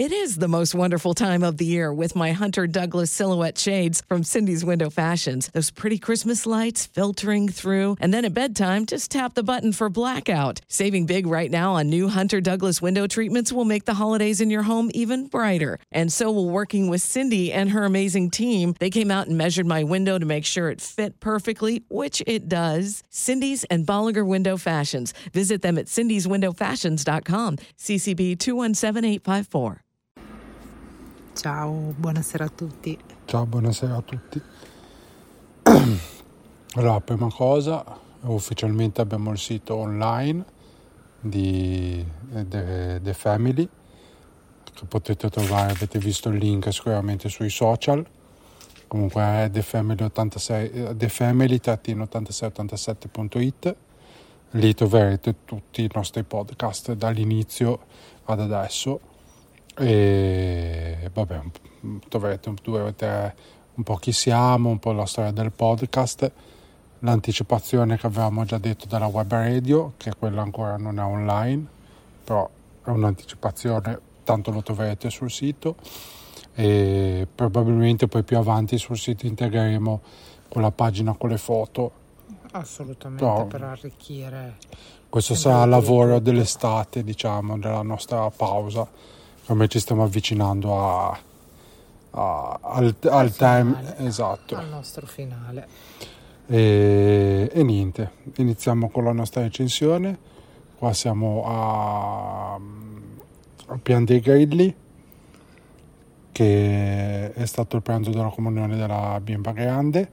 It is the most wonderful time of the year with my Hunter Douglas silhouette shades from Cindy's Window Fashions. Those pretty Christmas lights filtering through. And then at bedtime, just tap the button for blackout. Saving big right now on new Hunter Douglas window treatments will make the holidays in your home even brighter. And so will working with Cindy and her amazing team. They came out and measured my window to make sure it fit perfectly, which it does. Cindy's and Bolliger Window Fashions. Visit them at cindyswindowfashions.com. CCB 217854. Ciao, buonasera a tutti. Ciao, buonasera a tutti. Allora, prima cosa, ufficialmente abbiamo il sito online di The, The Family che potete trovare, avete visto il link sicuramente sui social. Comunque è The Family 86, The Family 8687.it. Lì troverete tutti i nostri podcast dall'inizio ad adesso e vabbè, troverete, troverete un po' chi siamo, un po' la storia del podcast, l'anticipazione che avevamo già detto della web radio, che quella ancora non è online, però è un'anticipazione, tanto lo troverete sul sito e probabilmente poi più avanti sul sito integreremo quella pagina con le foto. Assolutamente però, per arricchire. Questo sarà il lavoro dell'estate, diciamo, della nostra pausa come ci stiamo avvicinando a, a, al, al, al time finale, esatto. Al nostro finale. E, e, niente iniziamo con la nostra recensione qua siamo a, a Pian dei Grilli che è stato il pranzo della comunione della bimba grande.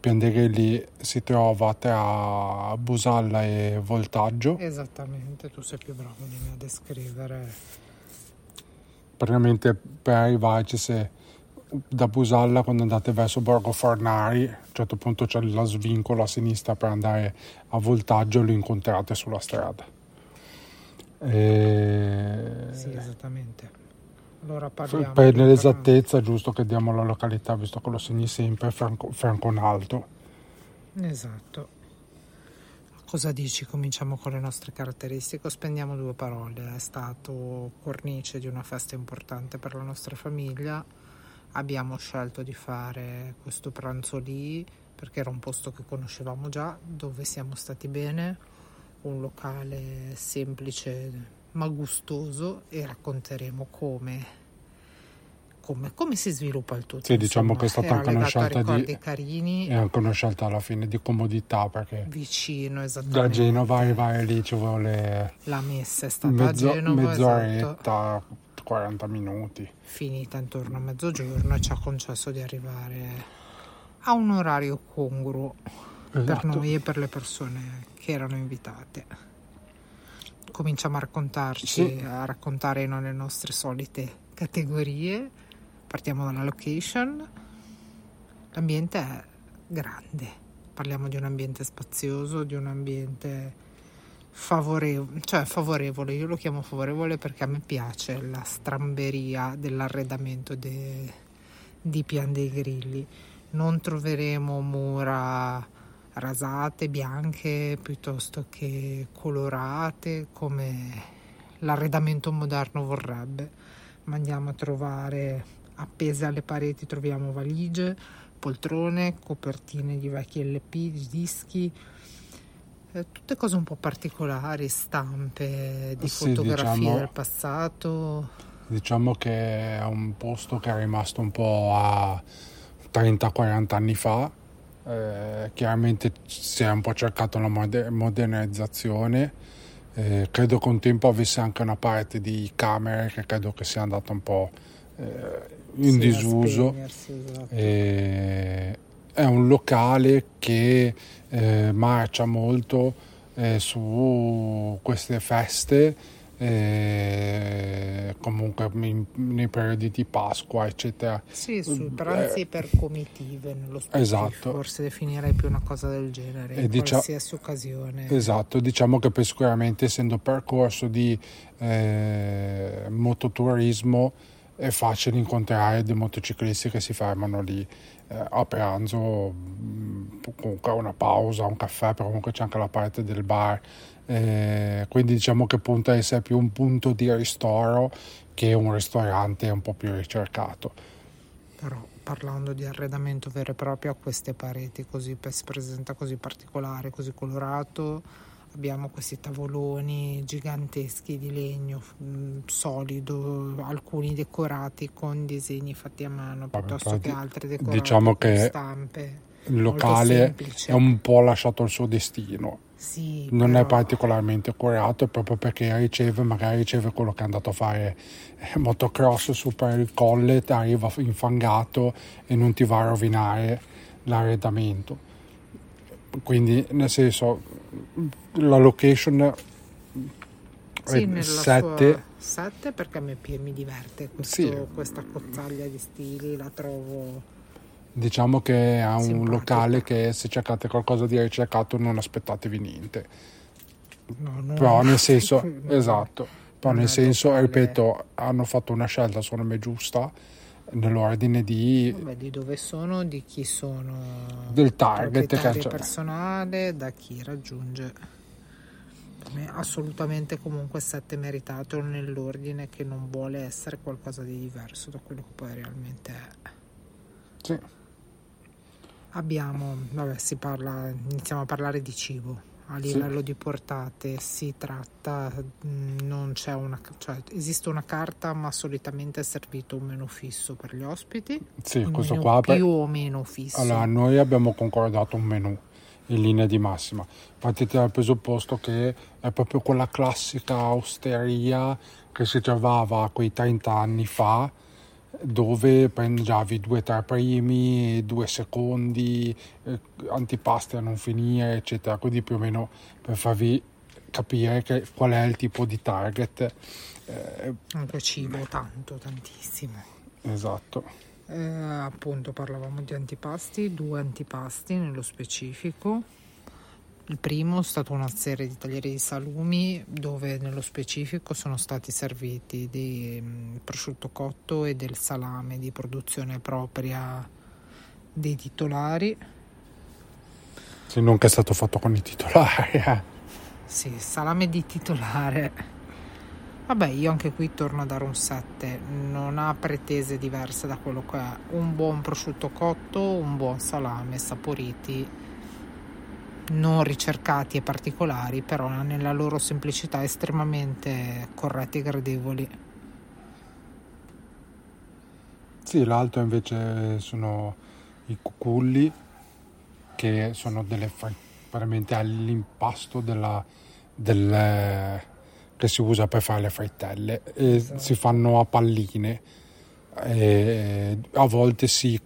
Pian dei Grilli si trova tra Busalla e Voltaggio. Esattamente tu sei più bravo di me a descrivere praticamente per arrivarci se da Busalla quando andate verso Borgo Fornari a un certo punto c'è la svincolo a sinistra per andare a voltaggio lo incontrate sulla strada. E... sì esattamente. Allora parliamo per nell'esattezza è giusto che diamo la località visto che lo segni sempre Franco, Franconalto. Esatto Cosa dici? Cominciamo con le nostre caratteristiche spendiamo due parole? È stato cornice di una festa importante per la nostra famiglia. Abbiamo scelto di fare questo pranzo lì perché era un posto che conoscevamo già, dove siamo stati bene, un locale semplice ma gustoso e racconteremo come come, come, si sviluppa il tutto. Sì, diciamo che è stata anche una scelta di carini. È anche una scelta alla fine di comodità perché vicino esattamente. Da Genova arrivare lì ci vuole la messa è stata mezzo, a Genova mezz'oretta, esatto. 40 minuti. Finita intorno a mezzogiorno e ci ha concesso di arrivare a un orario congruo esatto. per noi e per le persone che erano invitate. Cominciamo a raccontarci, sì. a raccontare le nostre solite categorie Partiamo dalla location. L'ambiente è grande, parliamo di un ambiente spazioso, di un ambiente favorevole, cioè favorevole, io lo chiamo favorevole perché a me piace la stramberia dell'arredamento de, di Pian dei Grilli. Non troveremo mura rasate, bianche, piuttosto che colorate come l'arredamento moderno vorrebbe, ma andiamo a trovare appese alle pareti troviamo valigie, poltrone, copertine di vecchi LP, di dischi, eh, tutte cose un po' particolari, stampe di sì, fotografie diciamo, del passato. Diciamo che è un posto che è rimasto un po' a 30-40 anni fa. Eh, chiaramente si è un po' cercato la moder- modernizzazione. Eh, credo che un tempo avesse anche una parte di camere che credo che sia andata un po' eh, in disuso. Esatto. Eh, è un locale che eh, marcia molto eh, su queste feste eh, comunque in- nei periodi di Pasqua, eccetera. Sì, sui Eh, pranzi per comitive nello specifico, Esatto. forse definirei più una cosa del genere, in dicia- qualsiasi occasione. Esatto, diciamo che poi sicuramente essendo percorso di eh, mototurismo è facile incontrare dei motociclisti che si fermano lì eh, a pranzo, mh, comunque una pausa, un caffè, però comunque c'è anche la parte del bar. eh, quindi diciamo che punta a essere più un punto di ristoro che un ristorante un po' più ricercato. Però parlando di arredamento vero e proprio a queste pareti così presenta così particolare, così colorato. Abbiamo questi tavoloni giganteschi di legno mh, solido, alcuni decorati con disegni fatti a mano piuttosto infatti, che altri decorati diciamo con che stampe. Il locale è un po' lasciato al suo destino. Sì, non però- è particolarmente curato proprio perché riceve, magari riceve quello che è andato a fare eh, motocross su per il colle, arriva infangato e non ti va a rovinare l'arredamento. Quindi, nel senso, la location Sì, è nella 7 sua 7 perché a me mi diverte questo- Sì. questa cozzaglia di stili, la trovo diciamo che è un Simpatica. locale che se cercate qualcosa di ricercato non aspettatevi niente. no, non- Però nel senso, non- esatto, però nel senso, locale. ripeto, hanno fatto una scelta secondo me giusta nell'ordine di... Vabbè, di dove sono, di chi sono Del target c'è. personale, da chi raggiunge. Per me assolutamente comunque 7 meritato nell'ordine che non vuole essere qualcosa di diverso da quello che poi realmente è. Sì, Abbiamo, vabbè, si parla, iniziamo a parlare di cibo. A Sì. livello di portate si tratta, mh, non c'è una, cioè esiste una carta, ma solitamente è servito un menù fisso per gli ospiti. sì questo qua... per- più o meno fisso. Allora, noi abbiamo concordato un menù in linea di massima. Partite dal presupposto che è proprio quella classica osteria che si trovava quei 30 anni fa, dove mangiavi due tre primi, due secondi, eh, antipasti a non finire, eccetera. Quindi più o meno per farvi capire che, qual è il tipo di target. eh, Comunque cibo tanto, tantissimo. esatto. Eh, appunto parlavamo di antipasti, due antipasti nello specifico. Il primo è stato una serie di taglieri di salumi dove nello specifico sono stati serviti di mm, prosciutto cotto e del salame di produzione propria dei titolari. Se non che è stato fatto con i titolari. eh. Sì, salame di titolare. Vabbè, io anche qui torno a dare un 7. Non ha pretese diverse da quello che è. Un buon prosciutto cotto, un buon salame, saporiti, non ricercati e particolari, però nella loro semplicità estremamente corretti e gradevoli. Sì, l'altro invece sono i cuculli che sono delle veramente all'impasto della, del, che si usa per fare le frittelle e Esatto. si fanno a palline a volte si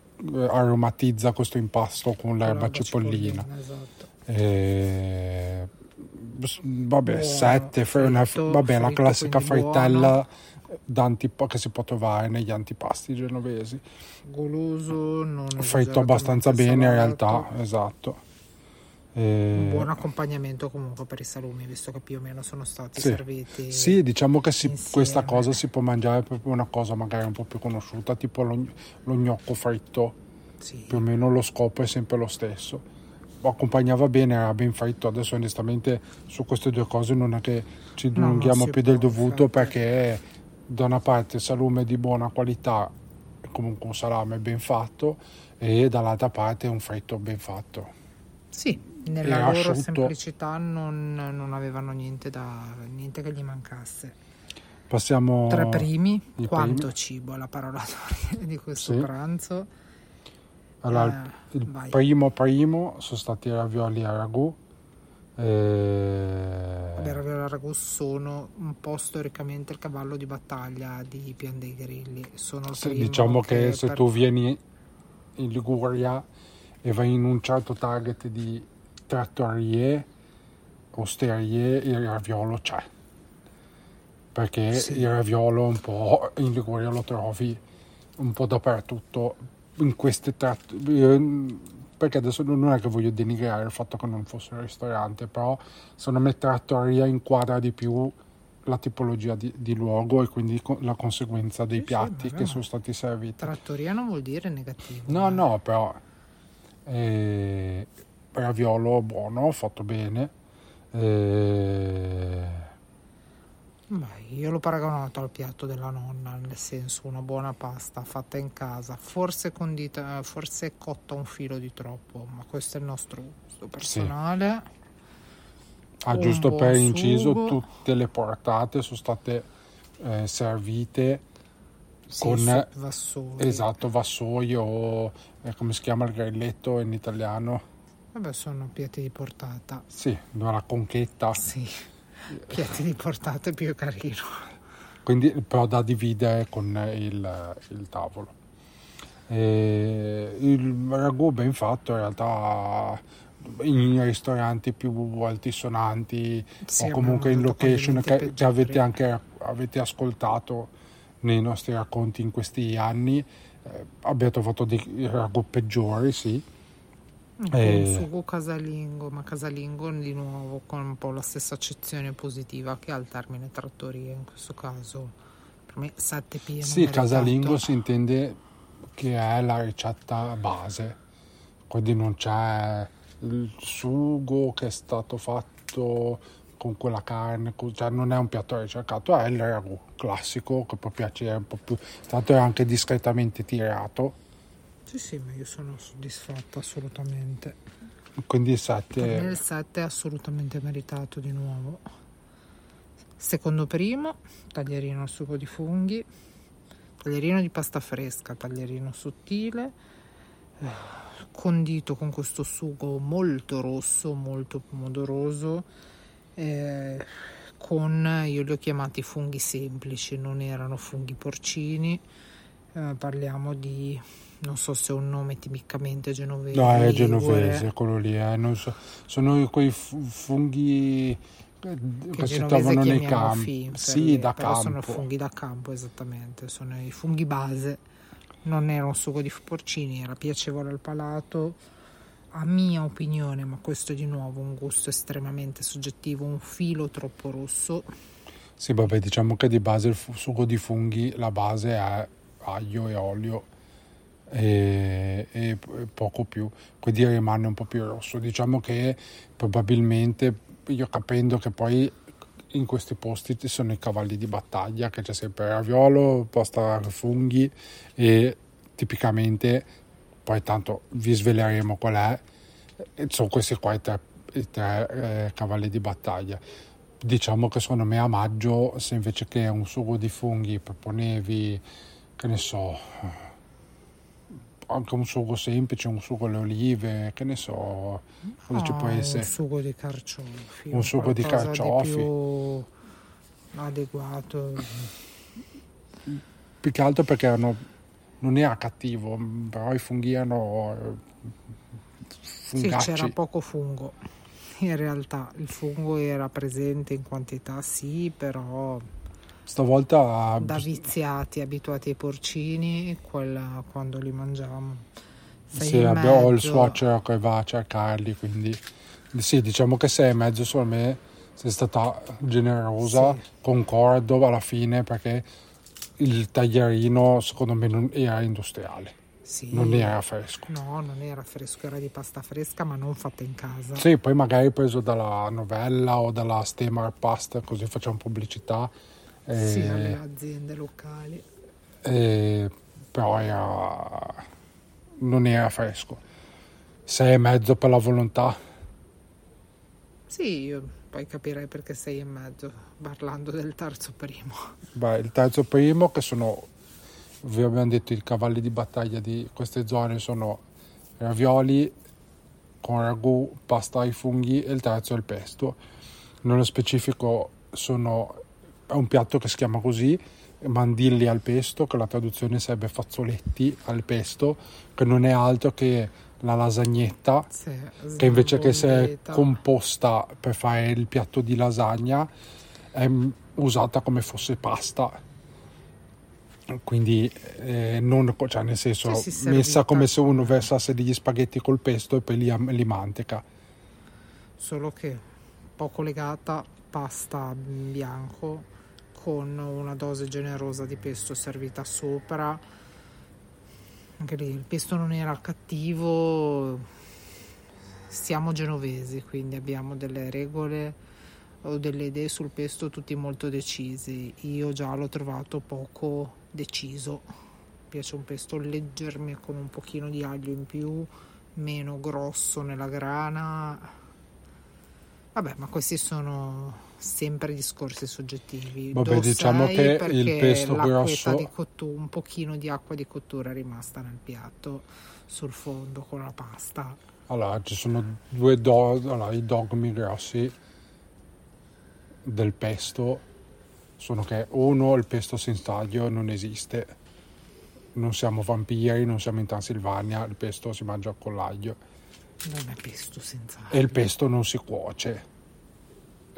aromatizza questo impasto con l'erba L'erba cipollina. Esatto. E, s- vabbè, Buono, sette, fr- una- fritto, vabbè, la classica frittella che si può trovare negli antipasti genovesi. Goloso, non Fritto abbastanza bene in realtà, esatto. Un E- buon accompagnamento comunque per i salumi, visto che più o meno sono stati Sì. serviti. Sì, diciamo che si- questa cosa si può mangiare proprio una cosa magari un po' più conosciuta, tipo lo, lo gnocco fritto, Sì. più o meno lo scopo è sempre lo stesso. Accompagnava bene, era ben fritto, adesso onestamente su queste due cose non è che ci No, dilunghiamo si più del dovuto perché da una parte salume di buona qualità, comunque un salame ben fatto, e dall'altra parte un fritto ben fatto. Sì, E nella loro asciutto. semplicità non, non avevano niente, da, niente che gli mancasse. Passiamo Tre primi, quanto primi. cibo la parola di questo Sì. pranzo. Allora, Eh, il vai. primo primo sono stati i ravioli a ragù. Vabbè, Eh, ravioli al ragù sono un po' storicamente il cavallo di battaglia di Pian dei Grilli. Sono se- diciamo che, se per- tu vieni in Liguria e vai in un certo target di trattorie, osterie, il raviolo c'è. perché Sì. il raviolo un po' in Liguria lo trovi un po' dappertutto in queste trattorie perché adesso non è che voglio denigrare il fatto che non fosse un ristorante però secondo me trattoria inquadra di più la tipologia di, di luogo e quindi la conseguenza dei Sì, sì, piatti vabbè, che sono stati serviti Trattoria non vuol dire negativo. no eh. no però eh, raviolo buono fatto bene eh, Beh, io l'ho paragonato al piatto della nonna, nel senso una buona pasta fatta in casa, forse condita, forse cotta un filo di troppo, ma questo è il nostro gusto personale. Ah, Un giusto per inciso, sugo. tutte le portate sono state eh, servite Sì, con su vassoi. esatto vassoio o eh, come si chiama il grilletto in italiano? Vabbè, sono piatti di portata. Sì, la conchetta, Sì, piatti di portata è più carino. quindi però da dividere con il, il tavolo. E il ragù ben fatto in realtà in ristoranti più altisonanti Sì, o comunque in location che, che avete anche avete ascoltato nei nostri racconti in questi anni eh, abbiamo trovato dei ragù peggiori sì Un Eh. sugo casalingo, ma casalingo di nuovo con un po' la stessa accezione positiva che ha il termine trattoria in questo caso. Per me 7 pieno. sì casalingo si intende che è la ricetta base quindi non c'è il sugo che è stato fatto con quella carne, cioè non è un piatto ricercato, è il ragù classico che può piacere un po' più, tanto è anche discretamente tirato, Sì, sì, ma io sono soddisfatta assolutamente. quindi me 7 il 7 è assolutamente meritato di nuovo. Secondo primo, taglierino al sugo di funghi, taglierino di pasta fresca, taglierino sottile, condito con questo sugo molto rosso, molto pomodoroso, eh, con, io li ho chiamati funghi semplici, non erano funghi porcini, eh, parliamo di, non so se è un nome tipicamente genovese. No, è genovese quello lì, eh, non so- sono quei fu- funghi eh, che, si genovese trovano nei chiamiamo campi. Sì, da però sono campo. funghi da campo esattamente, sono i funghi base. Non era un sugo di porcini, era piacevole al palato. A mia opinione, ma questo è di nuovo un gusto estremamente soggettivo, un filo troppo rosso. Sì, vabbè, diciamo che di base il sugo di funghi, la base è aglio e olio e, e poco più, quindi rimane un po' più rosso. Diciamo che probabilmente, io capendo che poi in questi posti ci sono i cavalli di battaglia, che c'è sempre raviolo, pasta funghi e tipicamente, poi tanto vi sveleremo qual è, sono questi qua i tre, i tre, eh, cavalli di battaglia. Diciamo che secondo me a maggio se invece che un sugo di funghi proponevi che ne so anche un sugo semplice un sugo alle olive che ne so cosa ci Ah, può essere Un sugo di carciofi. Un sugo di carciofi. più adeguato. più che altro perché erano, non era cattivo però i funghi erano eh, Sì, fungacci c'era poco fungo. In realtà il fungo era presente in quantità, sì, però stavolta da viziati abituati ai porcini, quella, quando li mangiamo. sei sì, abbiamo il mezzo, suocero che va a cercarli quindi sì diciamo che sei e mezzo secondo me sei stata generosa Sì. concordo alla fine perché il taglierino secondo me non era industriale sì. non era fresco No, non era fresco, era di pasta fresca, ma non fatta in casa. sì poi magari preso dalla novella o dalla Stemar Pasta così facciamo pubblicità eh, Sì, alle aziende locali. eh, però era non era fresco sei e mezzo per la volontà Sì, io poi capirei perché sei e mezzo, parlando del terzo primo. Beh, il terzo primo, che sono, vi abbiamo detto, i cavalli di battaglia di queste zone sono ravioli con ragù, pasta ai funghi e il terzo è il pesto. Nello specifico sono, è un piatto che si chiama così, mandilli al pesto, che la traduzione sarebbe fazzoletti al pesto, che non è altro che la lasagnetta Sì, che invece che essere sbollita. composta per fare il piatto di lasagna è usata come fosse pasta. Quindi eh, non, cioè nel senso Sì, messa servita. come se uno versasse degli spaghetti col pesto e poi li, li manteca. Solo che poco legata, pasta in bianco con una dose generosa di pesto servita sopra. Anche lì il pesto non era cattivo, siamo genovesi, quindi abbiamo delle regole o delle idee sul pesto tutti molto decisi. Io già l'ho trovato poco deciso. Mi piace un pesto leggermente con un pochino di aglio in più, meno grosso nella grana. Vabbè, ma questi sono sempre discorsi soggettivi. Vabbè, Do diciamo che il pesto grosso- di cottu- un pochino di acqua di cottura è rimasta nel piatto sul fondo con la pasta. allora ci sono due do- allora, i dogmi grossi del pesto sono che uno il pesto senza aglio non esiste non siamo vampiri non siamo in Transilvania il pesto si mangia con l'aglio Non è pesto senza e il aglio. pesto non si cuoce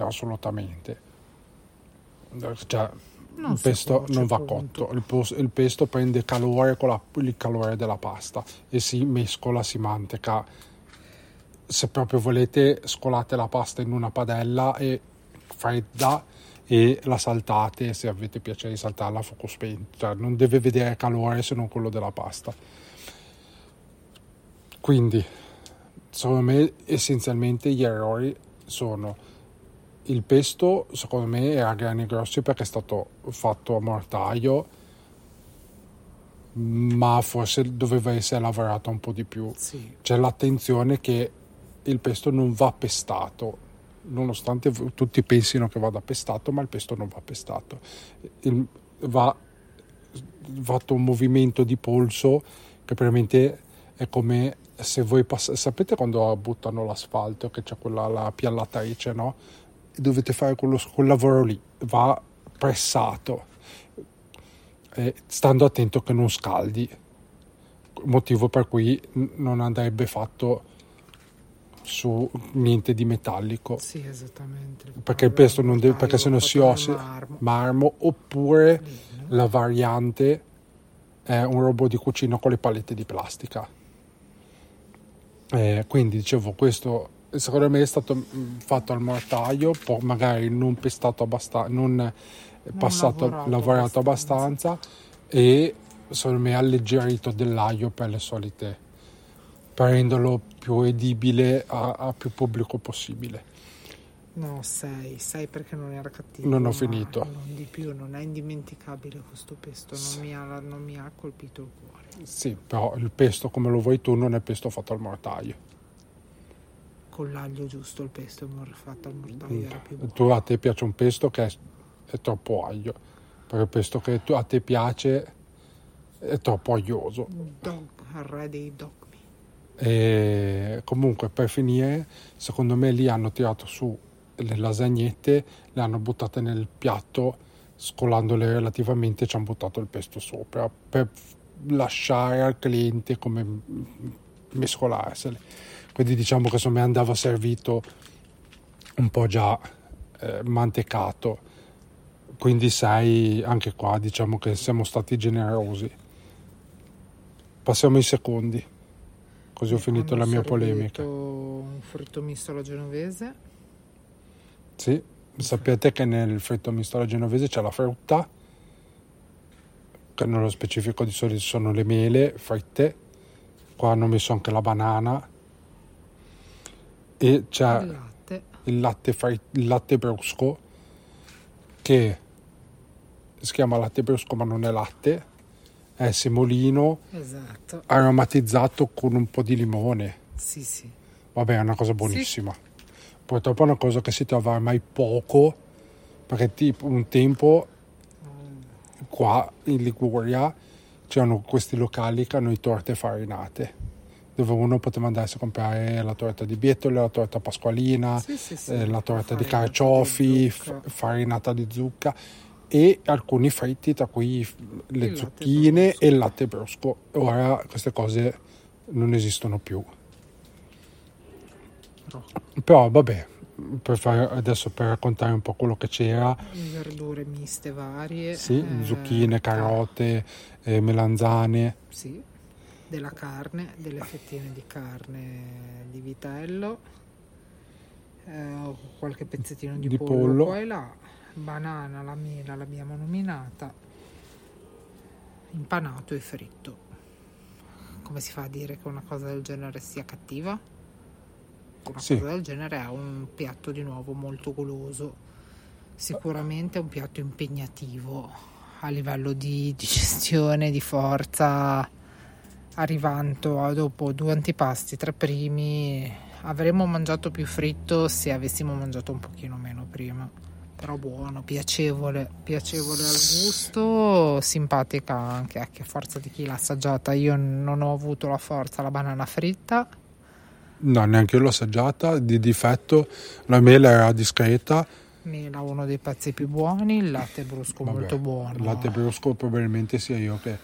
assolutamente. Cioè Non il pesto non va punto. cotto. il, pos- il pesto prende calore con la- il calore della pasta e si mescola si manteca. Se proprio volete scolate la pasta in una padella e fredda e la saltate se avete piacere di saltarla a fuoco spento. Cioè non deve vedere calore se non quello della pasta. Quindi secondo me essenzialmente gli errori sono il pesto secondo me è a grani grossi perché è stato fatto a mortaio ma forse doveva essere lavorato un po' di più. Sì, c'è l'attenzione che il pesto non va pestato nonostante tutti pensino che vada pestato ma il pesto non va pestato. Il- va fatto un movimento di polso che praticamente è come se voi pass- sapete quando buttano l'asfalto che c'è quella la piallatrice no? Dovete fare quello, quel lavoro lì. Va pressato. E stando attento che non scaldi. Motivo per cui non andrebbe fatto su niente di metallico. Sì, esattamente. perché il pesto non deve perché se no si ossa ossa marmo. oppure la variante è un robot di cucina con le palette di plastica. Eh, quindi dicevo questo secondo me è stato mm, fatto al mortaio poi magari non pestato abbastanza non passato lavorato lavorato, abbastanza. e secondo me alleggerito dell'aglio per le solite per renderlo più edibile a, a più pubblico possibile No, 6, 6 perché non era cattivo. Non ho finito. Non di più, non è indimenticabile questo pesto, non, mi, ha, non mi ha colpito il cuore. Sì, però il pesto come lo vuoi tu non è pesto fatto al mortaio. Con l'aglio giusto il pesto fatto al mortaio era più buono. Tu a te piace un pesto che è, è troppo aglio, perché il pesto che tu- a te piace è troppo aglioso. Dog, il re dei dogmi. E comunque per finire, secondo me lì hanno tirato su le lasagnette, le hanno buttate nel piatto, scolandole relativamente ci hanno buttato il pesto sopra per lasciare al cliente come mescolarsele. Quindi diciamo che secondo me andava servito un po' già eh, mantecato. Quindi sai, anche qua diciamo che siamo stati generosi. Passiamo ai secondi, così ho finito la mia polemica. Un fritto misto alla genovese. Sì, sapete che nel fritto misto alla genovese c'è la frutta, che nello specifico di solito sono le mele fritte, qua hanno messo anche la banana e c'è il latte. il latte, fri- il latte brusco che si chiama latte brusco ma non è latte, è semolino Esatto. aromatizzato con un po' di limone. Sì, sì. Vabbè, è una cosa buonissima. Purtroppo è una cosa che si trova ormai poco, perché tipo un tempo qua in Liguria c'erano questi locali che hanno i torte farinate, dove uno poteva andarsi a comprare la torta di bietole, la torta pasqualina, Sì, sì, sì. eh, la torta di Farinata carciofi, di f- farinata di zucca e alcuni fritti, tra cui le Il zucchine e il latte brusco. Ora queste cose non esistono più. No. Però vabbè, per fare, adesso per raccontare un po' quello che c'era. Verdure miste varie. Sì, eh, zucchine, carote, eh, melanzane. Sì, della carne, delle fettine di carne di vitello, eh, qualche pezzettino di, di pollo, pollo qua e là, banana, la mela l'abbiamo nominata, impanato e fritto. Come si fa a dire che una cosa del genere sia cattiva? una sì. cosa del genere è un piatto di nuovo molto goloso. Sicuramente è un piatto impegnativo a livello di digestione, di forza. Arrivando dopo due antipasti, tre primi, avremmo mangiato più fritto se avessimo mangiato un pochino meno prima. Però buono, piacevole, piacevole al gusto, simpatica anche a forza di chi l'ha assaggiata. Io non ho avuto la forza, la banana fritta No, neanche io l'ho assaggiata. Di difetto la mela era discreta. Mela uno dei pezzi più buoni, il latte brusco Vabbè, molto buono. Il latte brusco probabilmente sia io che,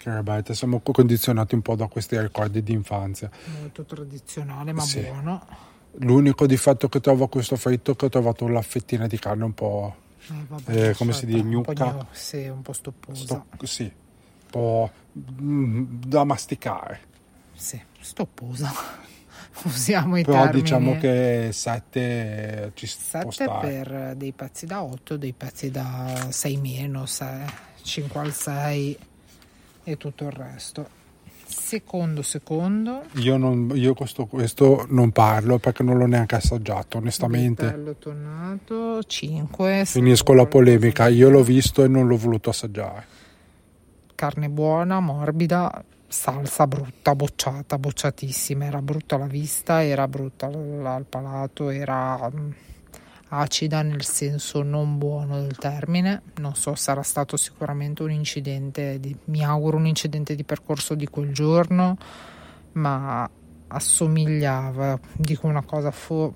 che. Siamo condizionati un po' da questi ricordi di infanzia. Molto tradizionale ma sì. buono. L'unico difetto che trovo a questo fritto è che ho trovato la fettina di carne un po'... Eh, vabbè, eh, come si dice? Gnucca. Un sì, un po' stopposa. Sto, sì, un po' mm, da masticare. Sì, stopposa usiamo i Però termini. diciamo che 7 ci 7 per dei pezzi da 8, dei pezzi da 6 meno, 6, 5 al 6 e tutto il resto. Secondo, secondo. Io, non, io questo, questo, non parlo perché non l'ho neanche assaggiato, onestamente. Vitello tonnato, 5. Finisco la polemica, io l'ho visto e non l'ho voluto assaggiare. Carne buona, morbida, salsa brutta, bocciata, bocciatissima, era brutta alla vista, era brutta al palato, era mm, acida nel senso non buono del termine, non so, sarà stato sicuramente un incidente, di, mi auguro un incidente di percorso di quel giorno, ma assomigliava, dico una cosa fu-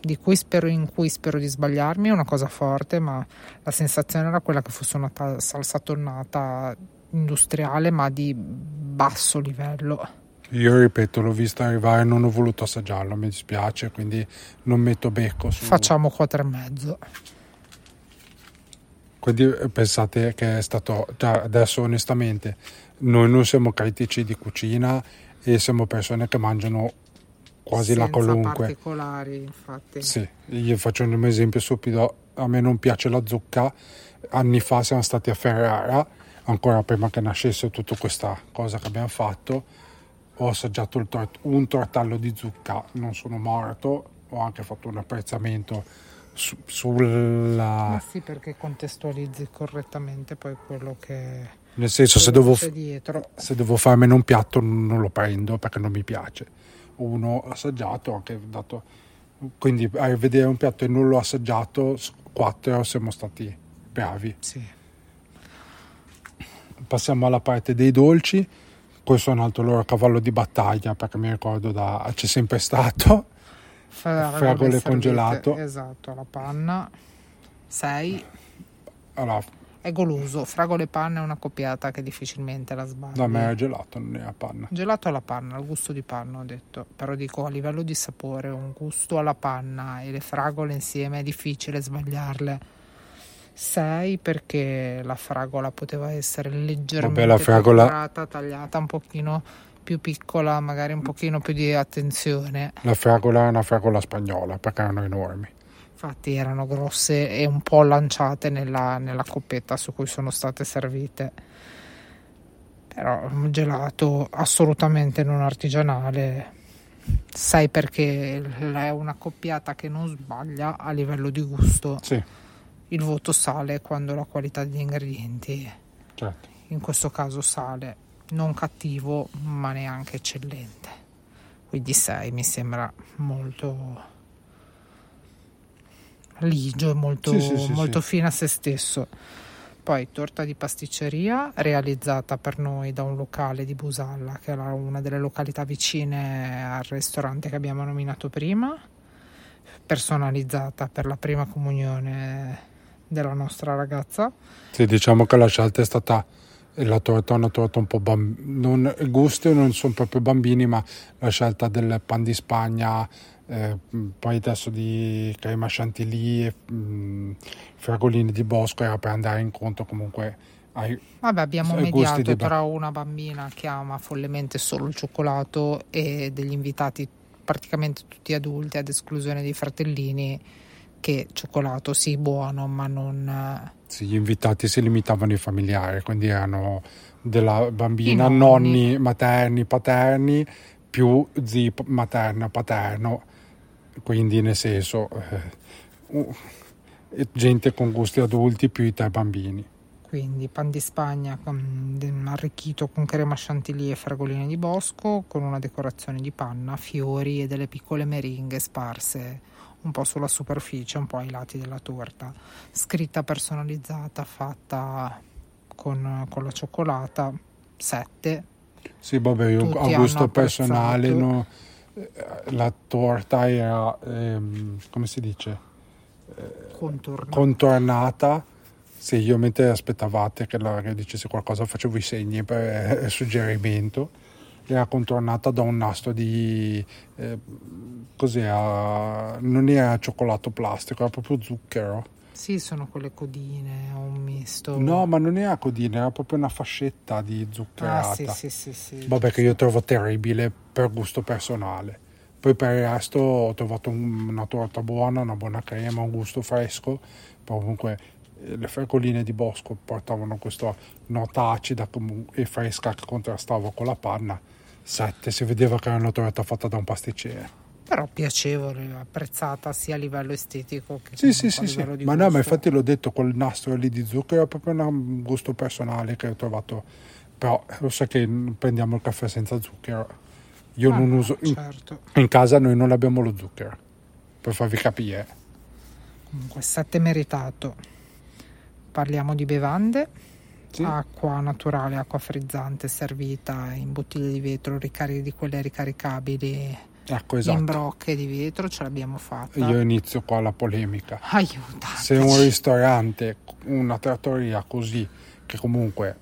di cui spero, in cui spero di sbagliarmi, è una cosa forte, ma la sensazione era quella che fosse una ta- salsa tonnata industriale ma di basso livello. Io ripeto, l'ho vista arrivare e non ho voluto assaggiarlo, mi dispiace, quindi non metto becco su... Facciamo 4,5. Quindi eh, pensate che è stato... Cioè, adesso onestamente, noi non siamo critici di cucina e siamo persone che mangiano quasi Senza la qualunque. particolari, infatti. Sì, io faccio un esempio stupido, a me non piace la zucca, anni fa siamo stati a Ferrara ancora prima che nascesse tutta questa cosa che abbiamo fatto, ho assaggiato tort- un tortello di zucca, non sono morto, ho anche fatto un apprezzamento su- sulla... Ma sì, perché contestualizzi correttamente poi quello che... Nel senso, se devo, se devo farmene un piatto non lo prendo perché non mi piace. Uno assaggiato, anche dato... Quindi a vedere un piatto e non l'ho assaggiato, quattro siamo stati bravi. Sì passiamo alla parte dei dolci. Questo è un altro loro cavallo di battaglia perché mi ricordo da c'è sempre stato. Fragole congelato. Esatto, la panna. 6. Allora, è goloso. Fragole e panna è una coppiata che difficilmente la sbaglia. Da me è gelato, non è a panna. Gelato alla panna, il gusto di panna ho detto. Però dico a livello di sapore, un gusto alla panna e le fragole insieme è difficile sbagliarle 6 perché la fragola poteva essere leggermente Vabbè, fragola... tagliata, tagliata un pochino più piccola, magari un pochino più di attenzione. La fragola è una fragola spagnola perché erano enormi. Infatti erano grosse e un po' lanciate nella, nella coppetta su cui sono state servite. Però un gelato assolutamente non artigianale. Sai perché è una coppiata che non sbaglia a livello di gusto. Sì il voto sale quando la qualità degli ingredienti, certo. in questo caso sale, non cattivo ma neanche eccellente. Quindi 6 mi sembra molto ligio e molto, sì, sì, sì, molto fine a se stesso. Poi torta di pasticceria realizzata per noi da un locale di Busalla, che era una delle località vicine al ristorante che abbiamo nominato prima, personalizzata per la prima comunione della nostra ragazza. Sì, diciamo che la scelta è stata la torta è una torta un po' bambina, i gusti non sono proprio bambini, ma la scelta del pan di Spagna, eh, poi adesso di crema chantilly e mh, fragolini di bosco era per andare incontro comunque ai Vabbè, abbiamo ai mediato tra una bambina che ama follemente solo il cioccolato e degli invitati praticamente tutti adulti, ad esclusione dei fratellini, che cioccolato sì, buono, ma non... eh, Sì, gli invitati si limitavano ai familiari, quindi erano della bambina, nonni. nonni. materni, paterni, più zii materno, paterno, quindi nel senso eh, gente con gusti adulti più i tre bambini. Quindi pan di Spagna arricchito con crema chantilly e fragolini di bosco, con una decorazione di panna, fiori e delle piccole meringhe sparse un po' sulla superficie, un po' ai lati della torta. Scritta personalizzata, fatta con, con la cioccolata, 7. Sì, vabbè, io Tutti a gusto personale no, eh, la torta era, ehm, come si dice, Contorno. contornata. Sì, io mentre aspettavate che la che dicesse qualcosa facevo i segni per eh, suggerimento. Era contornata da un nastro di... Eh, cos'era? Non era cioccolato plastico, era proprio zucchero. Sì, sono quelle codine, un misto. No, ma non era codina, era proprio una fascetta di Ah, zuccherata. sì, sì, sì, sì. Vabbè, che io trovo terribile per gusto personale. Poi per il resto ho trovato un- una torta buona, una buona crema, un gusto fresco. Poi comunque eh, le fregoline di bosco portavano questa nota acida e fresca che contrastava con la panna. Sette, si vedeva che era una torta fatta da un pasticcere. Però piacevole, apprezzata sia a livello estetico che Sì, sì, sì, sì. livello di Ma no, ma gusto. infatti l'ho detto, quel nastro lì di zucchero è proprio un gusto personale che ho trovato. Però lo sai che prendiamo il caffè senza zucchero. Io Ah, non no, uso... in- Certo. In casa noi non abbiamo lo zucchero, per farvi capire. Comunque, 7 meritato. Parliamo di bevande. Sì. Acqua naturale, acqua frizzante servita in bottiglie di vetro ricari- di quelle ricaricabili Ecco, in esatto. brocche di vetro, ce l'abbiamo fatta. Io inizio qua la polemica. Aiutateci. Se un ristorante, una trattoria così, che comunque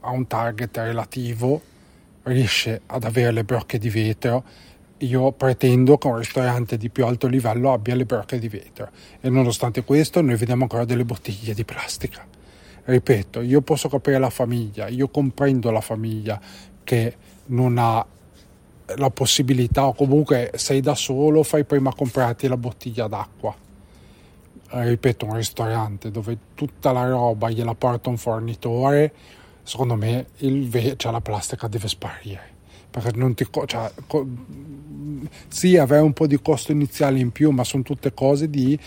ha un target relativo, riesce ad avere le brocche di vetro, io pretendo che un ristorante di più alto livello abbia le brocche di vetro. E nonostante questo, noi vediamo ancora delle bottiglie di plastica. Ripeto, io posso capire la famiglia, io comprendo la famiglia che non ha la possibilità o comunque sei da solo, fai prima comprarti la bottiglia d'acqua. Eh, Ripeto, un ristorante dove tutta la roba gliela porta un fornitore, secondo me il ve- cioè, la plastica deve sparire. Perché non ti... co- cioè, co- sì, avrai un po' di costo iniziale in più, ma sono tutte cose di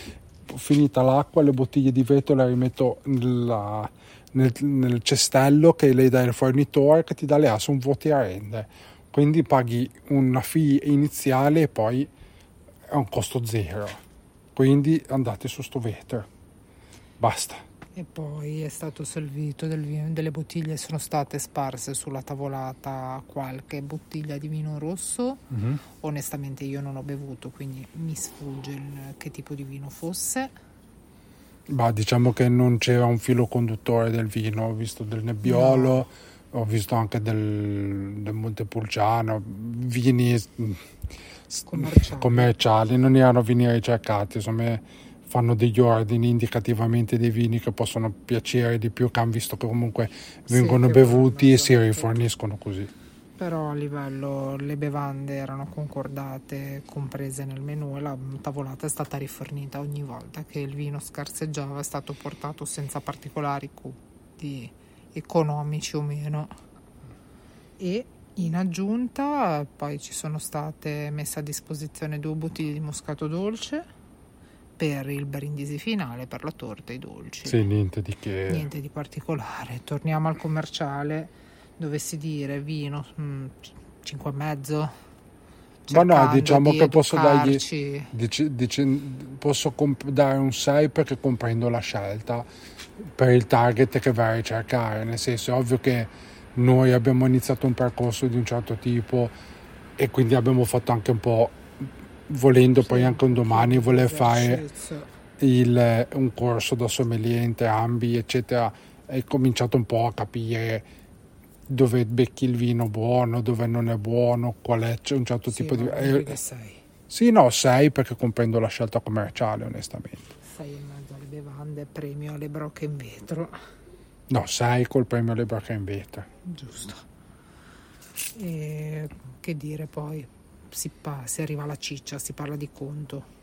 finita l'acqua, le bottiglie di vetro le rimetto nella- nel, nel cestello che le dà il fornitore che ti dà le asse un vuoti a rende. Quindi paghi una fee iniziale e poi è un costo zero. Quindi andate su sto vetro. Basta. E poi è stato servito del vino, delle bottiglie sono state sparse sulla tavolata qualche bottiglia di vino rosso. Onestamente io non ho bevuto, quindi mi sfugge il- che tipo di vino fosse. Ma diciamo che non c'era un filo conduttore del vino, ho visto del Nebbiolo, ho visto anche del, del Montepulciano, vini mm, Commerciali. commerciali, non erano vini ricercati, insomma fanno degli ordini indicativamente dei vini che possono piacere di più, che hanno visto che comunque Sì, vengono che bevuti e si riforniscono così. Però a livello le bevande erano concordate, comprese nel menù e la tavolata è stata rifornita ogni volta che il vino scarseggiava, è stato portato senza particolari costi economici o meno. E in aggiunta poi ci sono state messe a disposizione due bottiglie di moscato dolce per il brindisi finale, per la torta e i dolci. Sì, niente di che. Niente di particolare. Torniamo al commerciale. Dovessi dire vino mm, 5 e mezzo. Ma no, diciamo di che posso dargli dici- dici- posso comp- dare un 6 perché comprendo la scelta per il target che vai a ricercare, nel senso è ovvio che noi abbiamo iniziato un percorso di un certo tipo e quindi abbiamo fatto anche un po' volendo poi anche un domani voler fare il- un corso da sommelier entrambi eccetera e cominciato un po' a capire dove becchi il vino buono, dove non è buono, qual è, c'è un certo Sì, tipo di... eh, sei? sì, no, 6 perché comprendo la scelta commerciale, onestamente. Sei in mezzo alle bevande, premio alle brocche in vetro. No, 6 col premio Le Bracca in Veta. Giusto. E che dire poi? Si, pa- si arriva alla ciccia, si parla di conto,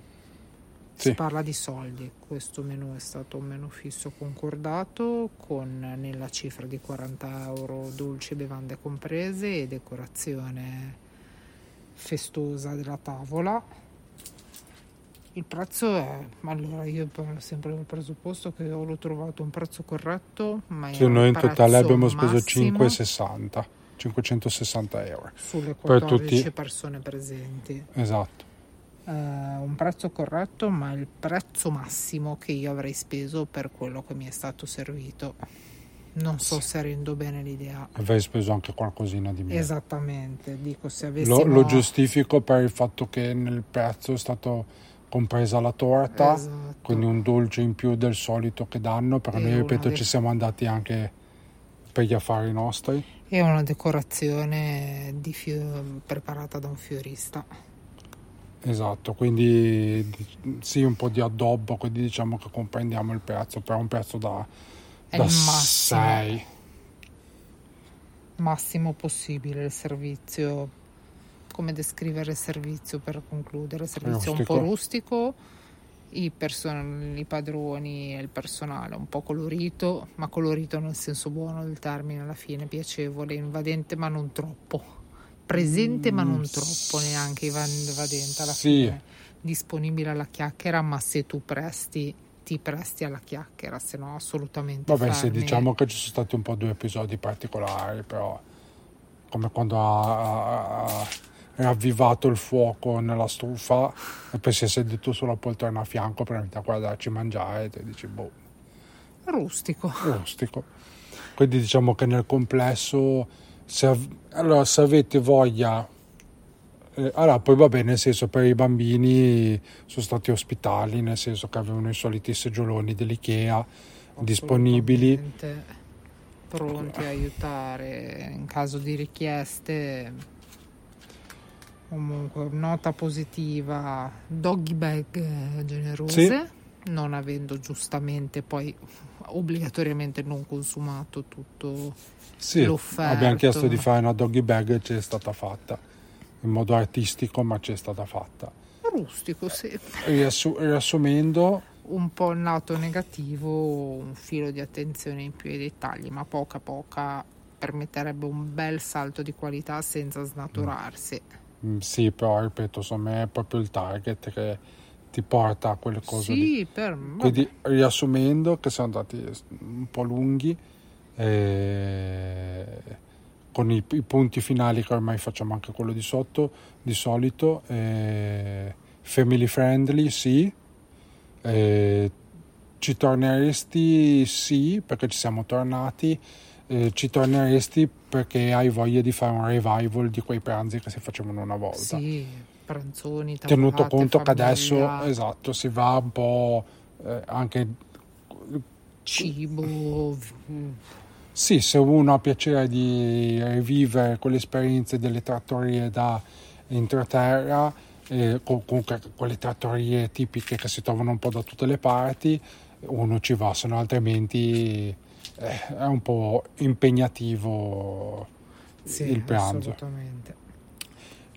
Sì. si parla di soldi. Questo menù è stato un menù fisso concordato con nella cifra di 40 euro dolci e bevande comprese e decorazione festosa della tavola. Il prezzo è, allora io ho sempre il presupposto che ho l'ho trovato un prezzo corretto, ma Sì, noi in totale abbiamo speso massimo 5,60, 560 euro. sulle per 14 tutti. persone presenti. Esatto. Eh, un prezzo corretto, ma il prezzo massimo che io avrei speso per quello che mi è stato servito. Non so se rendo bene l'idea. Avrei speso anche qualcosina di meno. Esattamente, dico se Lo, avessimo lo giustifico per il fatto che nel prezzo è stato compresa la torta, Esatto. quindi un dolce in più del solito che danno, però E noi ripeto de- ci siamo andati anche per gli affari nostri. E una decorazione di fio- preparata da un fiorista. Esatto, quindi di- sì un po' di addobbo, quindi diciamo che comprendiamo il prezzo, però un prezzo da, È da il massimo. 6. massimo possibile il servizio. Come descrivere il servizio per concludere? Il servizio un po' rustico, i, person- i padroni e il personale un po' colorito, ma colorito nel senso buono del termine alla fine, piacevole, invadente ma non troppo. Presente ma non Mm, troppo neanche inva- invadente alla sì. fine. Disponibile alla chiacchiera, ma se tu presti ti presti alla chiacchiera, se no assolutamente Vabbè, fermi. diciamo che ci sono stati un po' due episodi particolari, però come quando ha, ravvivato il fuoco nella stufa e poi si è seduto sulla poltrona a fianco per a guardarci mangiare e dici, boh, rustico. rustico. Quindi diciamo che nel complesso, se, av- allora, se avete voglia, eh, allora poi va bene, nel senso per i bambini sono stati ospitali, nel senso che avevano i soliti seggioloni dell'IKEA disponibili. Pronti a aiutare in caso di richieste. Comunque, nota positiva, doggy bag eh, generose, non avendo giustamente poi obbligatoriamente non consumato tutto Sì, l'offerto. abbiamo chiesto di fare una doggy bag e ci è stata fatta in modo artistico, ma ci è stata fatta. rustico, sì. Riassu- riassumendo, un po' il lato negativo, un filo di attenzione in più ai dettagli, ma poca poca permetterebbe un bel salto di qualità senza snaturarsi. mm, sì, però ripeto, secondo me è proprio il target che ti porta a quelle cose lì. Sì, per vabbè, Quindi riassumendo che siamo andati un po' lunghi, eh, con i, i punti finali che ormai facciamo anche quello di sotto, di solito, eh, family friendly sì, eh, ci torneresti? Sì perché ci siamo tornati, eh, ci torneresti perché hai voglia di fare un revival di quei pranzi che si facevano una volta. Sì, pranzoni, tenuto tavolate, conto che adesso famiglia, esatto si va un po' eh, anche cibo, mm, sì se uno ha piacere di rivivere quelle esperienze delle trattorie da entroterra eh, co- comunque quelle trattorie tipiche che si trovano un po' da tutte le parti uno ci va se no altrimenti eh, è un po' impegnativo sì, il pranzo assolutamente.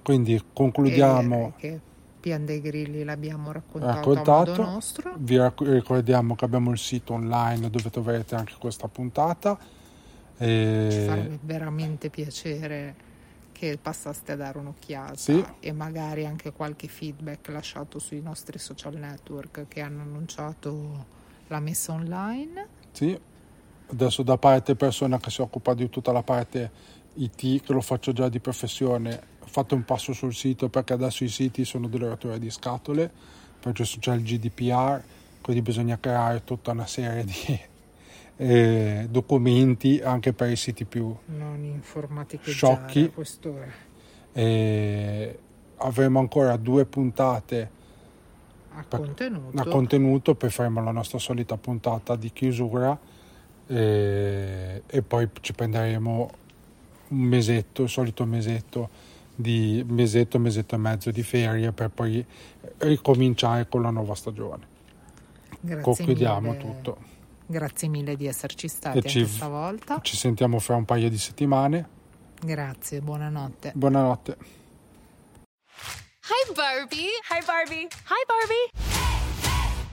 quindi concludiamo E che Pian dei Grilli l'abbiamo raccontato, raccontato. nostro. Vi ricordiamo che abbiamo il sito online dove troverete anche questa puntata. Ci E... farebbe veramente piacere che passaste a dare un'occhiata Sì. e magari anche qualche feedback lasciato sui nostri social network che hanno annunciato la messa online. Sì. Adesso da parte persona che si occupa di tutta la parte IT, che lo faccio già di professione, fate un passo sul sito perché adesso i siti sono delle rotture di scatole, perché c'è il GDPR, quindi bisogna creare tutta una serie di eh, documenti anche per i siti più Sciocchi. a quest'ora. e avremo ancora due puntate A Per- contenuto. a contenuto poi faremo la nostra solita puntata di chiusura e, e poi ci prenderemo un mesetto, il solito mesetto di mesetto, mesetto e mezzo di ferie per poi ricominciare con la nuova stagione. Grazie Concludiamo mille. tutto. Grazie mille di esserci stati E ci- anche stavolta. Ci sentiamo fra un paio di settimane. Grazie, buonanotte. Buonanotte. Hi, Barbie. Hi, Barbie. Hi, Barbie.